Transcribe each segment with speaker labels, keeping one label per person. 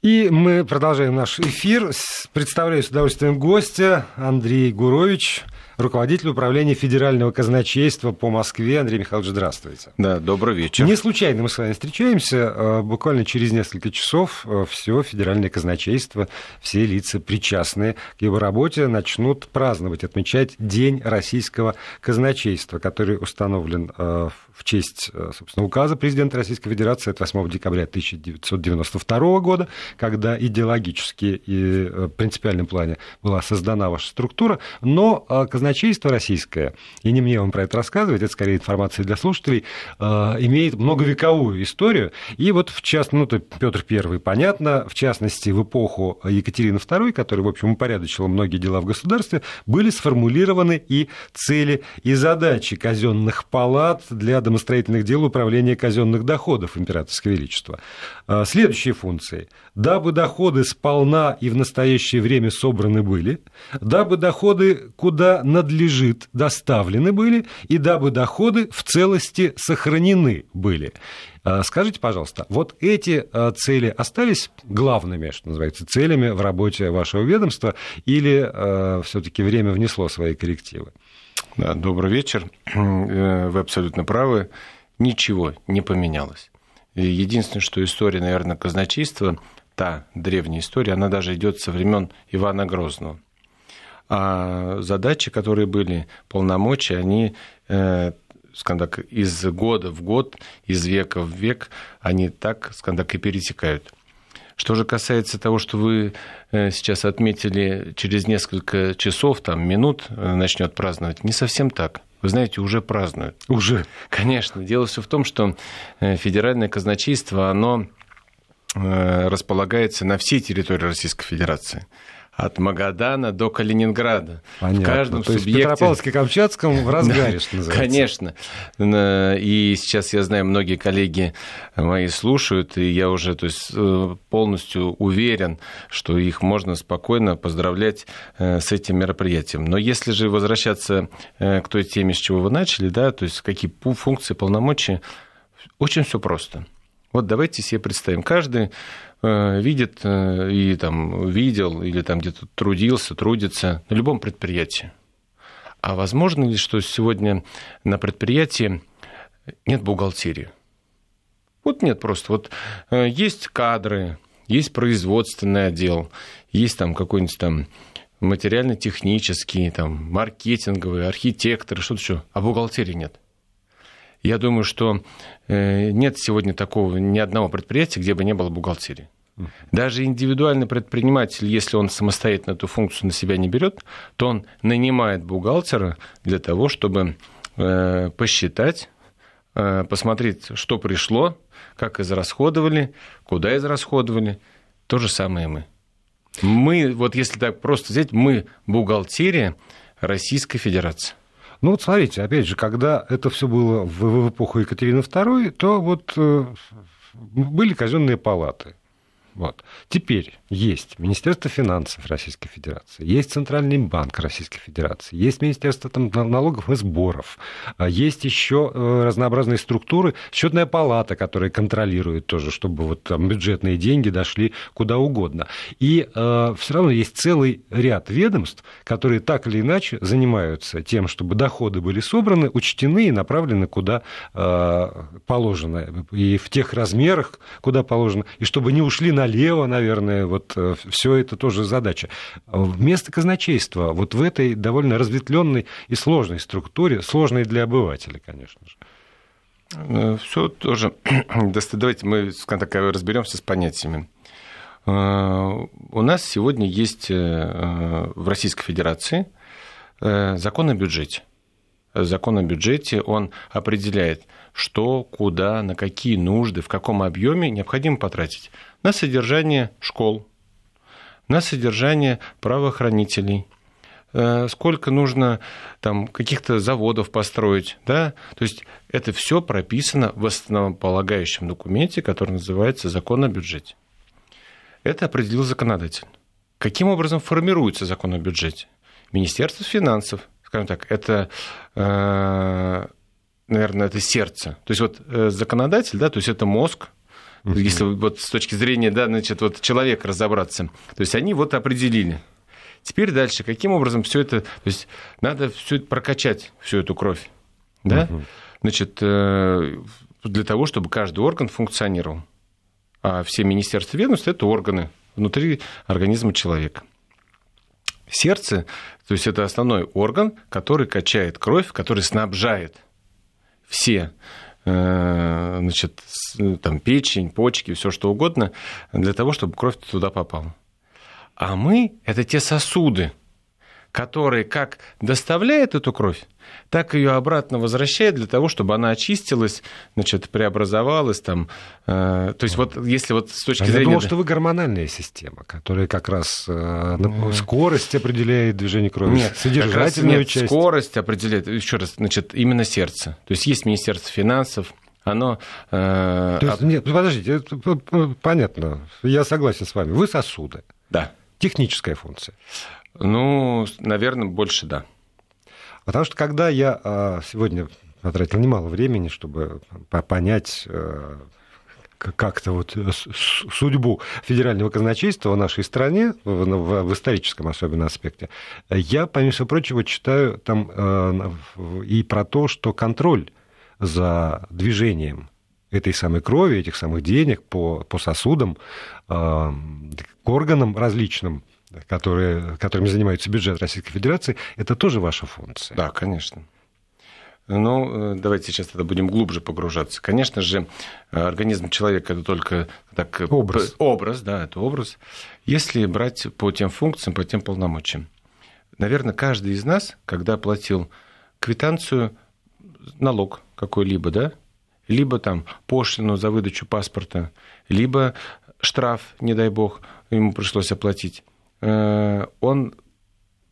Speaker 1: И мы продолжаем наш эфир. Представляю с удовольствием гостя Андрей Гурович, руководитель управления Федерального казначейства по Москве. Андрей Михайлович, здравствуйте.
Speaker 2: Да, добрый вечер.
Speaker 1: Не случайно мы с вами встречаемся. Э, буквально через несколько часов э, все Федеральное казначейство, все лица, причастные к его работе, начнут праздновать, отмечать День российского казначейства, который установлен э, в честь, собственно, указа президента Российской Федерации от 8 декабря 1992 года, когда идеологически и принципиальном плане была создана ваша структура, но казначейство казначейство российское, и не мне вам про это рассказывать, это скорее информация для слушателей, э, имеет многовековую историю. И вот в частности, ну, Петр I, понятно, в частности, в эпоху Екатерины II, которая, в общем, упорядочила многие дела в государстве, были сформулированы и цели, и задачи казенных палат для домостроительных дел управления казенных доходов императорского величества. Э, следующие функции. Дабы доходы сполна и в настоящее время собраны были, дабы доходы куда надлежит доставлены были, и дабы доходы в целости сохранены были. А, скажите, пожалуйста, вот эти а, цели остались главными, что называется, целями в работе вашего ведомства, или а, все-таки время внесло свои коррективы?
Speaker 2: Да, добрый вечер. Э, вы абсолютно правы. Ничего не поменялось. Единственное, что история, наверное, казначейства, та древняя история, она даже идет со времен Ивана Грозного а задачи, которые были, полномочия, они э, скажем так, из года в год, из века в век, они так, скажем так, и перетекают. Что же касается того, что вы э, сейчас отметили, через несколько часов, там, минут э, начнет праздновать, не совсем так. Вы знаете, уже празднуют.
Speaker 1: Уже?
Speaker 2: Конечно. Дело все в том, что федеральное казначейство, оно располагается на всей территории Российской Федерации от Магадана до Калининграда.
Speaker 1: Понятно. В каждом То субъекте... есть в Петропавловске-Камчатском в разгаре, что называется.
Speaker 2: Конечно. И сейчас я знаю, многие коллеги мои слушают, и я уже то есть, э, полностью уверен, что их можно спокойно поздравлять э, с этим мероприятием. Но если же возвращаться э, к той теме, с чего вы начали, да, то есть какие функции, полномочия, очень все просто. Вот давайте себе представим, каждый видит э, и там видел или там где-то трудился, трудится на любом предприятии. А возможно ли, что сегодня на предприятии нет бухгалтерии? Вот нет просто. Вот э, есть кадры, есть производственный отдел, есть там какой-нибудь там материально-технический, там, маркетинговый, архитектор, что-то еще, а бухгалтерии нет. Я думаю, что э, нет сегодня такого ни одного предприятия, где бы не было бухгалтерии. Даже индивидуальный предприниматель, если он самостоятельно эту функцию на себя не берет, то он нанимает бухгалтера для того, чтобы э, посчитать, э, посмотреть, что пришло, как израсходовали, куда израсходовали. То же самое мы. Мы, вот если так просто взять, мы бухгалтерия Российской Федерации.
Speaker 1: Ну вот смотрите, опять же, когда это все было в, в эпоху Екатерины II, то вот э, были казенные палаты. Вот. Теперь есть Министерство финансов Российской Федерации, есть Центральный банк Российской Федерации, есть Министерство там, налогов и сборов, а есть еще э, разнообразные структуры, счетная палата, которая контролирует тоже, чтобы вот там бюджетные деньги дошли куда угодно. И э, все равно есть целый ряд ведомств, которые так или иначе занимаются тем, чтобы доходы были собраны, учтены и направлены куда э, положено, и в тех размерах, куда положено, и чтобы не ушли на налево, наверное, вот э, все это тоже задача. Вместо казначейства вот в этой довольно разветвленной и сложной структуре, сложной для обывателя, конечно же.
Speaker 2: Э, все тоже. Давайте мы, так, разберемся с понятиями. Э, у нас сегодня есть в Российской Федерации закон о бюджете. Закон о бюджете, он определяет, что, куда, на какие нужды, в каком объеме необходимо потратить на содержание школ, на содержание правоохранителей, э, сколько нужно там каких-то заводов построить, да, то есть это все прописано в основополагающем документе, который называется закон о бюджете. Это определил законодатель. Каким образом формируется закон о бюджете? Министерство финансов, скажем так, это, э, наверное, это сердце. То есть вот э, законодатель, да, то есть это мозг, Uh-huh. Если вот с точки зрения, да, значит, вот человека разобраться. То есть они вот определили. Теперь дальше, каким образом все это, то есть надо все это прокачать, всю эту кровь, да? Uh-huh. Значит, э, для того, чтобы каждый орган функционировал. А все министерства ведомства – это органы внутри организма человека. Сердце, то есть это основной орган, который качает кровь, который снабжает все э, значит, там, печень, почки, все что угодно, для того, чтобы кровь туда попала. А мы – это те сосуды, которые как доставляют эту кровь, так ее обратно возвращает для того, чтобы она очистилась, значит, преобразовалась там. Э, то есть вот если вот с точки а зрения...
Speaker 1: Я думал, что вы гормональная система, которая как раз э, скорость определяет движение крови,
Speaker 2: нет, содержательную нет, часть. скорость определяет, еще раз, значит, именно сердце. То есть есть Министерство финансов, оно...
Speaker 1: Э, То есть, нет, ну, подождите, это понятно, я согласен с вами. Вы сосуды.
Speaker 2: Да.
Speaker 1: Техническая функция.
Speaker 2: Ну, наверное, больше да.
Speaker 1: Потому что когда я а, сегодня потратил немало времени, чтобы понять э, как-то вот судьбу федерального казначейства в нашей стране, в, историческом особенно аспекте, я, помимо всего прочего, читаю там э, и про то, что контроль за движением этой самой крови, этих самых денег по, по сосудам, э, к органам различным, которые, которыми занимается бюджет Российской Федерации, это тоже ваша функция.
Speaker 2: Да, конечно. Ну, давайте сейчас тогда будем глубже погружаться. Конечно же, организм человека это только так
Speaker 1: образ.
Speaker 2: образ, да, это образ. Если брать по тем функциям, по тем полномочиям, наверное, каждый из нас, когда платил квитанцию, налог какой-либо, да, либо там пошлину за выдачу паспорта, либо штраф, не дай бог, ему пришлось оплатить Э, он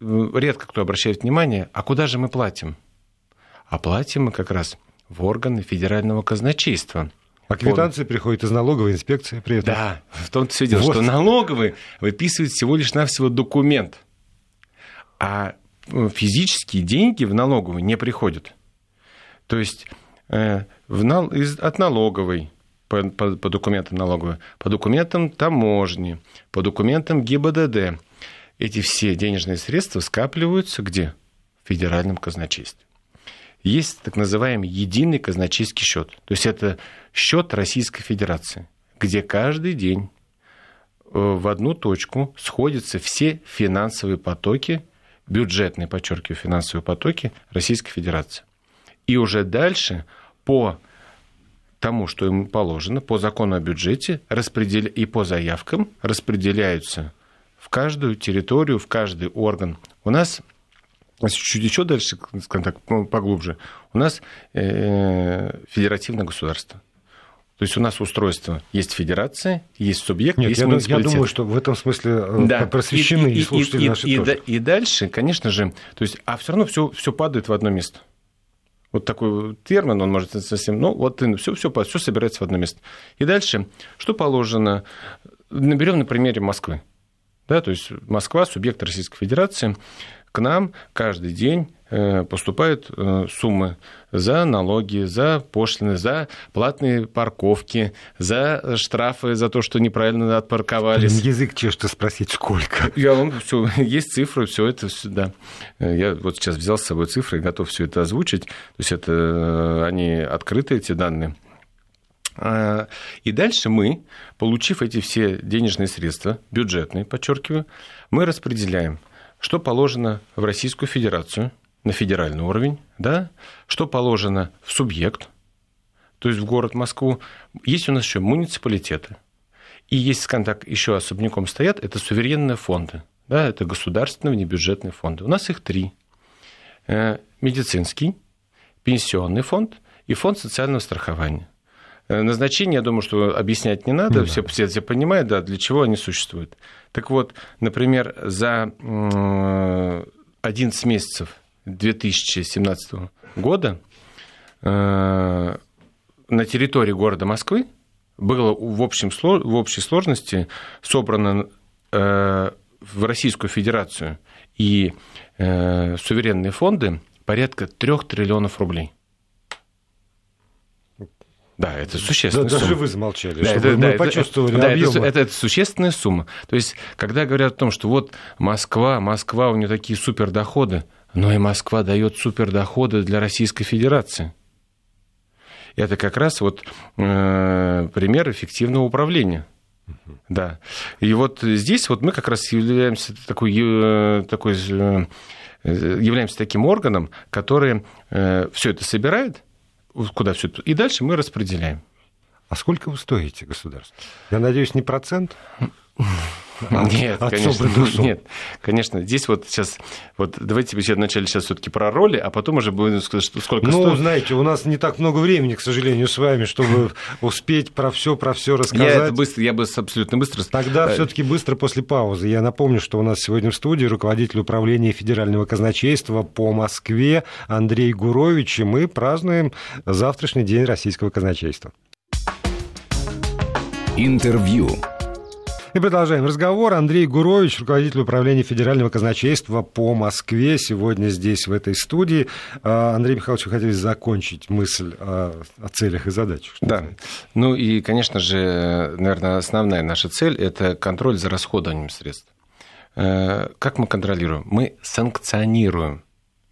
Speaker 2: э, редко кто обращает внимание, а куда же мы платим? А платим мы как раз в органы федерального казначейства.
Speaker 1: А квитанции Он... приходят из налоговой инспекции при этом?
Speaker 2: Да, в том-то все дело, вот. что налоговые выписывают всего лишь навсего документ, а э, физические деньги в налоговую не приходят. То есть э, в нал... из... от налоговой по, по, по документам налоговой, по документам таможни, по документам ГИБДД. Эти все денежные средства скапливаются где? В федеральном казначействе. Есть так называемый единый казначейский счет. То есть это счет Российской Федерации, где каждый день э, в одну точку сходятся все финансовые потоки, бюджетные, подчеркиваю, финансовые потоки Российской Федерации. И уже дальше по тому, что ему положено по закону о бюджете распредел... и по заявкам распределяются в каждую территорию, в каждый орган. У нас чуть еще дальше, скажем так, поглубже, у нас э, федеративное государство. То есть у нас устройство есть федерация, есть субъект, Нет, есть
Speaker 1: я, я думаю, что в этом смысле э, да. просвещены и, и, и слушатели
Speaker 2: и,
Speaker 1: наши
Speaker 2: и,
Speaker 1: тоже.
Speaker 2: И, и дальше, конечно же, то есть, а все равно все, все падает в одно место вот такой термин, он может совсем, ну, вот все, все, все собирается в одно место. И дальше, что положено, наберем на примере Москвы. Да, то есть Москва, субъект Российской Федерации, к нам каждый день э, поступают э, суммы за налоги, за пошлины, за платные парковки, за штрафы за то, что неправильно отпарковались.
Speaker 1: Язык чешется спросить, сколько.
Speaker 2: Я вам все, есть цифры, все это сюда. Я вот сейчас взял с собой цифры и готов все это озвучить. То есть это э, они открыты, эти данные. А, и дальше мы, получив эти все денежные средства, бюджетные, подчеркиваю, мы распределяем – что положено в Российскую Федерацию на федеральный уровень, да, что положено в субъект, то есть в город Москву. Есть у нас еще муниципалитеты. И есть, скажем так, еще особняком стоят, это суверенные фонды. Да, это государственные внебюджетные фонды. У нас их три. Э, медицинский, пенсионный фонд и фонд социального страхования. Э, назначение, я думаю, что объяснять не надо, ну, все, да. все, все понимают, да, для чего они существуют. Так вот, например, за 11 месяцев 2017 года э, на территории города Москвы было в, общем, в общей сложности собрано э, в Российскую Федерацию и суверенные фонды порядка трех триллионов рублей. Да, это существенная
Speaker 1: да,
Speaker 2: сумма.
Speaker 1: Даже вы замолчали, да, чтобы это, мы да, почувствовали
Speaker 2: это,
Speaker 1: объем.
Speaker 2: Это, это, это существенная сумма. То есть, когда говорят о том, что вот Москва, Москва, у нее такие супердоходы, но и Москва дает супердоходы для Российской Федерации. Это как раз вот э, пример эффективного управления. Да. И вот здесь вот мы как раз являемся такой, э, такой э, являемся таким органом, который э, все это собирает, куда все и дальше мы распределяем.
Speaker 1: А сколько вы стоите государству? Я надеюсь, не процент?
Speaker 2: Нет, конечно, нет, конечно. Здесь вот сейчас, вот давайте мы вначале сейчас все-таки про роли, а потом уже будем сказать, что сколько
Speaker 1: Ну, стоит. знаете, у нас не так много времени, к сожалению, с вами, чтобы успеть про все, про все рассказать.
Speaker 2: Я это быстро, я бы абсолютно быстро.
Speaker 1: Тогда э, все-таки быстро после паузы. Я напомню, что у нас сегодня в студии руководитель управления федерального казначейства по Москве Андрей Гурович, и мы празднуем завтрашний день российского казначейства.
Speaker 3: Интервью.
Speaker 1: И продолжаем разговор. Андрей Гурович, руководитель управления Федерального казначейства по Москве, сегодня здесь, в этой студии. А, Андрей Михайлович, вы хотели закончить мысль о, о целях и задачах.
Speaker 2: Да. Знаете? Ну и, конечно же, наверное, основная наша цель – это контроль за расходованием средств. Э, как мы контролируем? Мы санкционируем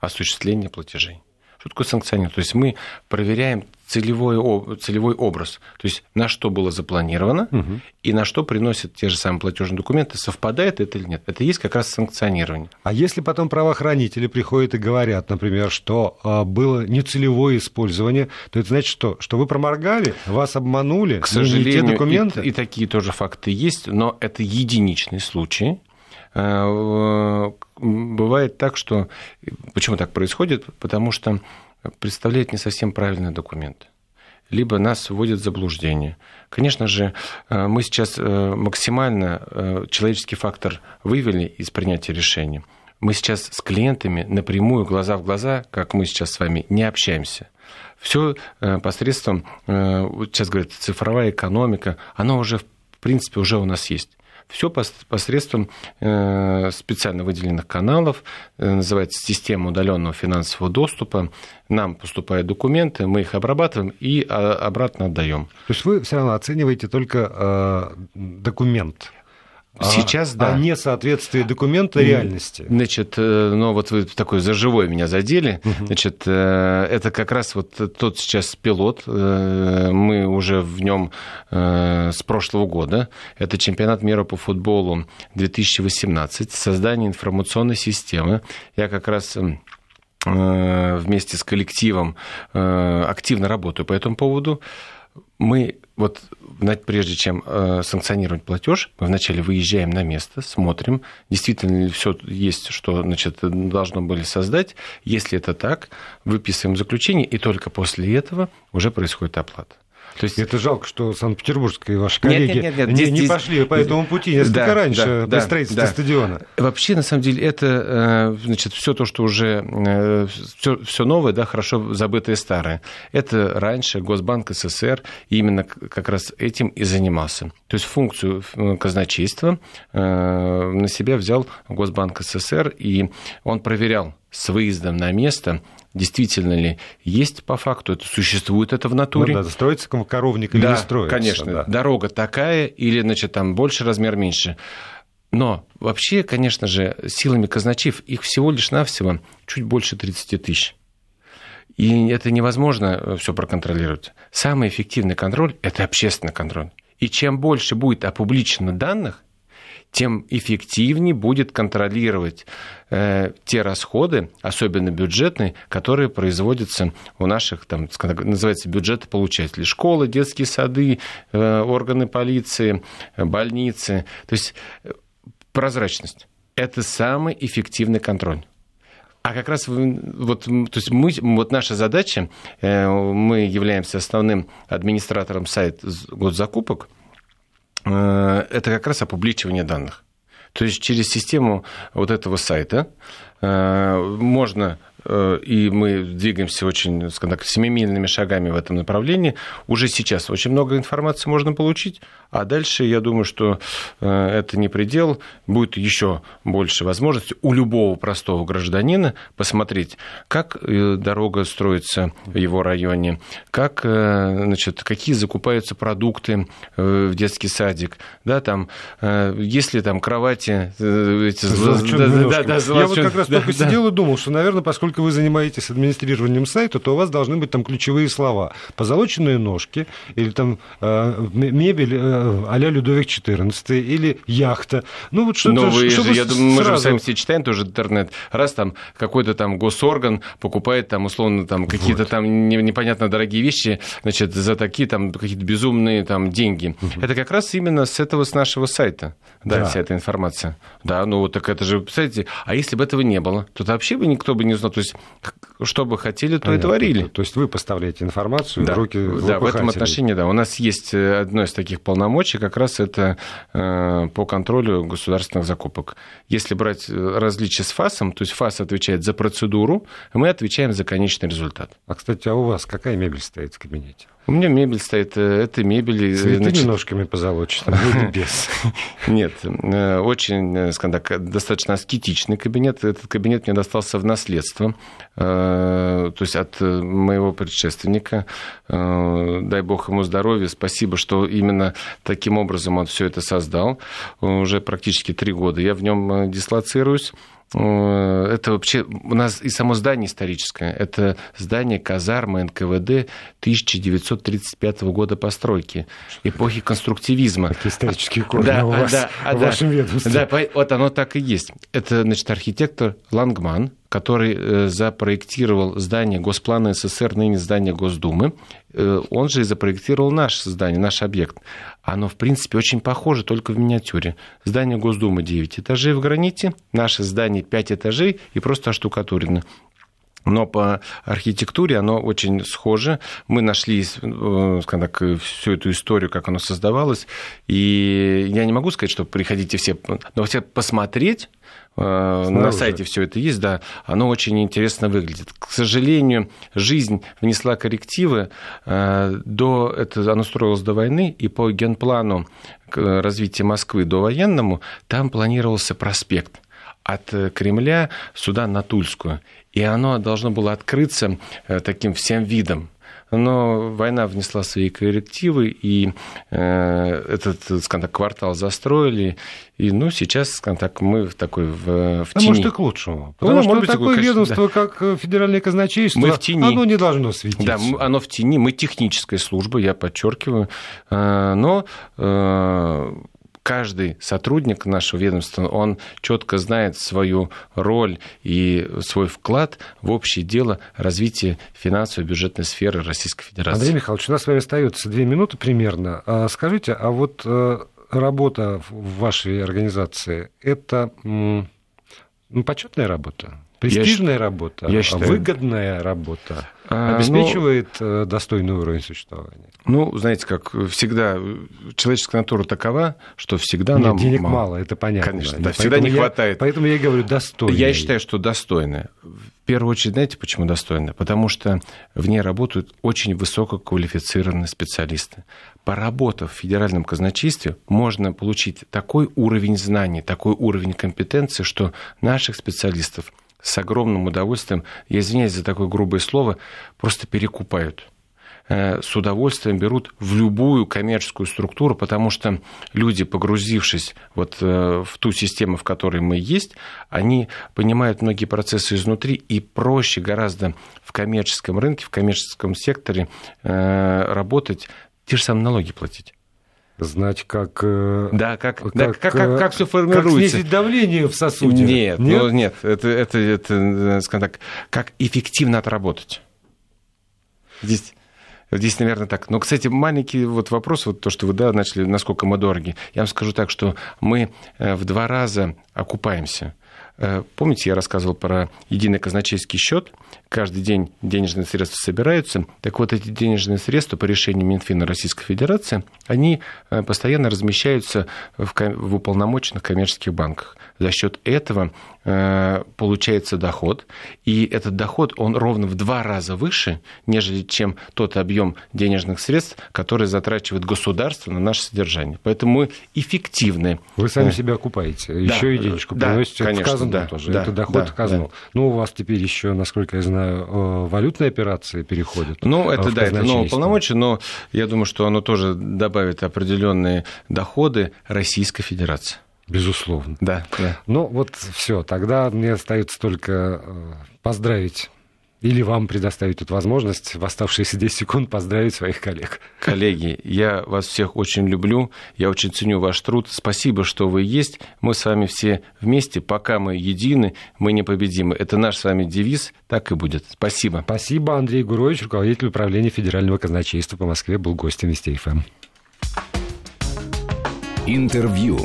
Speaker 2: осуществление платежей. Что такое санкционирование? То есть мы проверяем целевой, целевой образ, то есть на что было запланировано угу. и на что приносят те же самые платежные документы, совпадает это или нет. Это есть как раз санкционирование.
Speaker 1: А если потом правоохранители приходят и говорят, например, что а, было нецелевое использование, то это значит что? Что вы проморгали, вас обманули,
Speaker 2: к сожалению, не те документы? И, и такие тоже факты есть, но это единичный случай. Э, бывает так, что... Почему так происходит? Потому что представляют не совсем правильный документ либо нас вводят в заблуждение. Конечно же, э, мы сейчас э, максимально человеческий фактор вывели из принятия решения. Мы сейчас с клиентами напрямую, глаза в глаза, как мы сейчас с вами, не общаемся. Все посредством, сейчас говорят, цифровая экономика, она уже, в принципе, уже у нас есть. Все посредством э, специально выделенных каналов, э, называется система удаленного финансового доступа. Нам поступают документы, мы их обрабатываем и а, обратно отдаем.
Speaker 1: То есть вы все равно оцениваете только э, документ?
Speaker 2: А, Сейчас, а, да.
Speaker 1: А несоответствие документа реальности.
Speaker 2: Значит, э, ну вот вы такой за живой меня задели. Угу. Значит, э, это как раз вот тот сейчас пилот. Э, мы уже в нем с прошлого года. Это чемпионат мира по футболу 2018. Создание информационной системы. Я как раз вместе с коллективом активно работаю по этому поводу мы вот прежде чем э, санкционировать платеж, мы вначале выезжаем на место, смотрим, действительно ли все есть, что значит, должно были создать. Если это так, выписываем заключение, и только после этого уже происходит оплата.
Speaker 1: То есть... Это жалко, что Санкт-Петербургские ваши коллеги нет, нет, нет, не, здесь, не пошли по этому пути несколько да, раньше да, при да, да. стадиона.
Speaker 2: Вообще, на самом деле, это э, значит, все то, что уже все, э, все новое, да, хорошо забытое старое. Это раньше Госбанк СССР именно как раз этим и занимался. То есть функцию э, казначейства на себя взял Госбанк СССР, и он проверял с выездом на место действительно ли есть по факту, это существует это в натуре. Ну,
Speaker 1: да, строится коровник или
Speaker 2: да,
Speaker 1: не строится.
Speaker 2: конечно. Да. Дорога такая или, значит, там больше размер, меньше. Но вообще, конечно же, силами казначеев их всего лишь навсего чуть больше 30 тысяч. И это невозможно э, все проконтролировать. Самый эффективный контроль – это общественный контроль. И чем больше будет опубличено данных, тем эффективнее будет контролировать э, те расходы, особенно бюджетные, которые производятся у наших, там, называется, бюджетополучателей. Школы, детские сады, э, органы полиции, больницы. То есть прозрачность – это самый эффективный контроль. А как раз вот, то есть мы, вот наша задача, э, мы являемся основным администратором сайта госзакупок – Э, это как раз опубличивание данных. То есть через систему вот этого сайта э, можно э, и мы двигаемся очень, скажем так, семимильными шагами в этом направлении. Уже сейчас очень много информации можно получить, а дальше, я думаю, что э, это не предел, будет еще больше возможностей у любого простого гражданина посмотреть, как дорога строится в его районе, как, значит, какие закупаются продукты в детский садик, да, там, если там кровати... Эти,
Speaker 1: да, да, да, Я вот как раз только сидел и думал, что, наверное, поскольку вы занимаетесь администрированием сайта, то у вас должны быть там ключевые слова. Позолоченные ножки, или там э, мебель э, а-ля Людовик XIV, или яхта. Ну, вот что-то...
Speaker 2: Но вы же, я думаю, мы же сами все читаем тоже интернет. Раз там какой-то там госорган покупает там, условно, там какие-то вот. там непонятно дорогие вещи, значит, за такие там какие-то безумные там деньги. Угу. Это как раз именно с этого, с нашего сайта, да, да. вся эта информация. Да, ну вот так это же, представляете, а если бы этого не было, то вообще бы никто бы не знал. То есть, что бы хотели, то Понятно. и творили.
Speaker 1: То есть, вы поставляете информацию
Speaker 2: да.
Speaker 1: в руки
Speaker 2: Да, в этом отношении, да. У нас есть э, одно из таких полномочий, как раз это э, по контролю государственных закупок. Если брать э, различия с ФАСом, то есть ФАС отвечает за процедуру, а мы отвечаем за конечный результат.
Speaker 1: А, кстати, а у вас какая мебель стоит в кабинете?
Speaker 2: У меня мебель стоит, это мебель...
Speaker 1: С значит... ножками позолоченными или без?
Speaker 2: Нет, очень, скажем так, достаточно аскетичный кабинет. Этот кабинет мне достался в наследство, то есть от моего предшественника. Дай бог ему здоровья, спасибо, что именно таким образом он все это создал. Уже практически три года я в нем дислоцируюсь. Э, это вообще у нас и само здание историческое. Это здание казармы НКВД 1935 года постройки, эпохи конструктивизма.
Speaker 1: Такие исторические корни да, у вас да, в да, вашем ведомстве.
Speaker 2: Да, вот оно так и есть. Это, значит, архитектор Лангман, который э, запроектировал здание Госплана СССР, ныне здание Госдумы. Э, он же и запроектировал наше здание, наш объект. Оно, в принципе, очень похоже, только в миниатюре. Здание Госдумы 9 этажей в граните, наше здание 5 этажей и просто оштукатурено но по архитектуре оно очень схоже. Мы нашли, э, скажем так, всю эту историю, как оно создавалось, и я не могу сказать, что приходите все, но все посмотреть, Снаружи. На сайте все это есть, да, оно очень интересно выглядит. К сожалению, жизнь внесла коррективы. Э, до, это, оно строилось до войны, и по генплану развития Москвы до военному там планировался проспект от Кремля сюда на Тульскую и оно должно было открыться э, таким всем видом. Но война внесла свои коррективы, и э, этот, скажем так, квартал застроили. И, ну, сейчас, скажем так, мы в такой в, в
Speaker 1: а
Speaker 2: тени.
Speaker 1: может, и к лучшему. Потому ну, что быть, такое конечно, ведомство, да. как э, Федеральное казначейство,
Speaker 2: мы в тени.
Speaker 1: оно не должно светиться.
Speaker 2: Да, оно в тени. Мы техническая служба, я подчеркиваю. Но каждый сотрудник нашего ведомства, он четко знает свою роль и свой вклад в общее дело развития финансовой и бюджетной сферы Российской Федерации.
Speaker 1: Андрей Михайлович, у нас с вами остается две минуты примерно. А скажите, а вот э, работа в вашей организации – это ну, почетная работа? Престижная я, работа, я считаю, выгодная работа а, обеспечивает ну, достойный уровень существования.
Speaker 2: Ну, знаете, как всегда, человеческая натура такова, что всегда
Speaker 1: Нет,
Speaker 2: нам
Speaker 1: денег мало. мало, это понятно.
Speaker 2: Конечно, да, всегда не хватает.
Speaker 1: поэтому я говорю достойная.
Speaker 2: Я считаю, что достойная. В первую очередь, знаете, почему достойная? Потому что в ней работают очень высококвалифицированные специалисты. Поработав в федеральном казначействе, можно получить такой уровень знаний, такой уровень компетенции, что наших специалистов – с огромным удовольствием, я извиняюсь за такое грубое слово, просто перекупают. Э, с удовольствием берут в любую коммерческую структуру, потому что люди, погрузившись вот э, в ту систему, в которой мы есть, они понимают многие процессы изнутри, и проще гораздо в коммерческом рынке, в коммерческом секторе э, работать, те же самые налоги платить
Speaker 1: знать, как... Э,
Speaker 2: да, как, как, да, как, как, как все формируется. Как
Speaker 1: снизить давление в сосуде.
Speaker 2: Нет, нет, ну, нет это, это, это, скажем так, как эффективно отработать. Здесь... Здесь, наверное, так. Но, кстати, маленький вот вопрос, вот то, что вы да, начали, насколько мы дороги. Я вам скажу так, что мы э, в два раза окупаемся. Э, помните, я рассказывал про единый казначейский счет? Каждый день денежные средства собираются. Так вот, эти денежные средства по решению Минфина Российской Федерации, они э, постоянно размещаются в, в уполномоченных коммерческих банках. За счет этого Э, получается доход, и этот доход, он ровно в два раза выше, нежели чем тот объем денежных средств, который затрачивает государство на наше содержание. Поэтому мы эффективны.
Speaker 1: Вы сами себя окупаете, да, еще и денежку да, приносите конечно, в казну
Speaker 2: да,
Speaker 1: тоже.
Speaker 2: Да,
Speaker 1: Это доход
Speaker 2: да,
Speaker 1: в казну. Да. Ну, у вас теперь еще, насколько я знаю, э, валютные операции переходят.
Speaker 2: Ну, это да, это новое полномочия, но я думаю, что оно тоже добавит определенные доходы Российской Федерации.
Speaker 1: Безусловно.
Speaker 2: Да, да.
Speaker 1: Ну вот все, тогда мне остается только э, поздравить или вам предоставить тут возможность в оставшиеся 10 секунд поздравить своих коллег.
Speaker 2: Коллеги, я вас всех очень люблю, я очень ценю ваш труд. Спасибо, что вы есть. Мы с вами все вместе, пока мы едины, мы непобедимы. Это наш с вами девиз, так и будет. Спасибо.
Speaker 1: Спасибо, Андрей Гурович, руководитель управления Федерального казначейства по Москве, был гостем Вести ФМ.
Speaker 3: Интервью.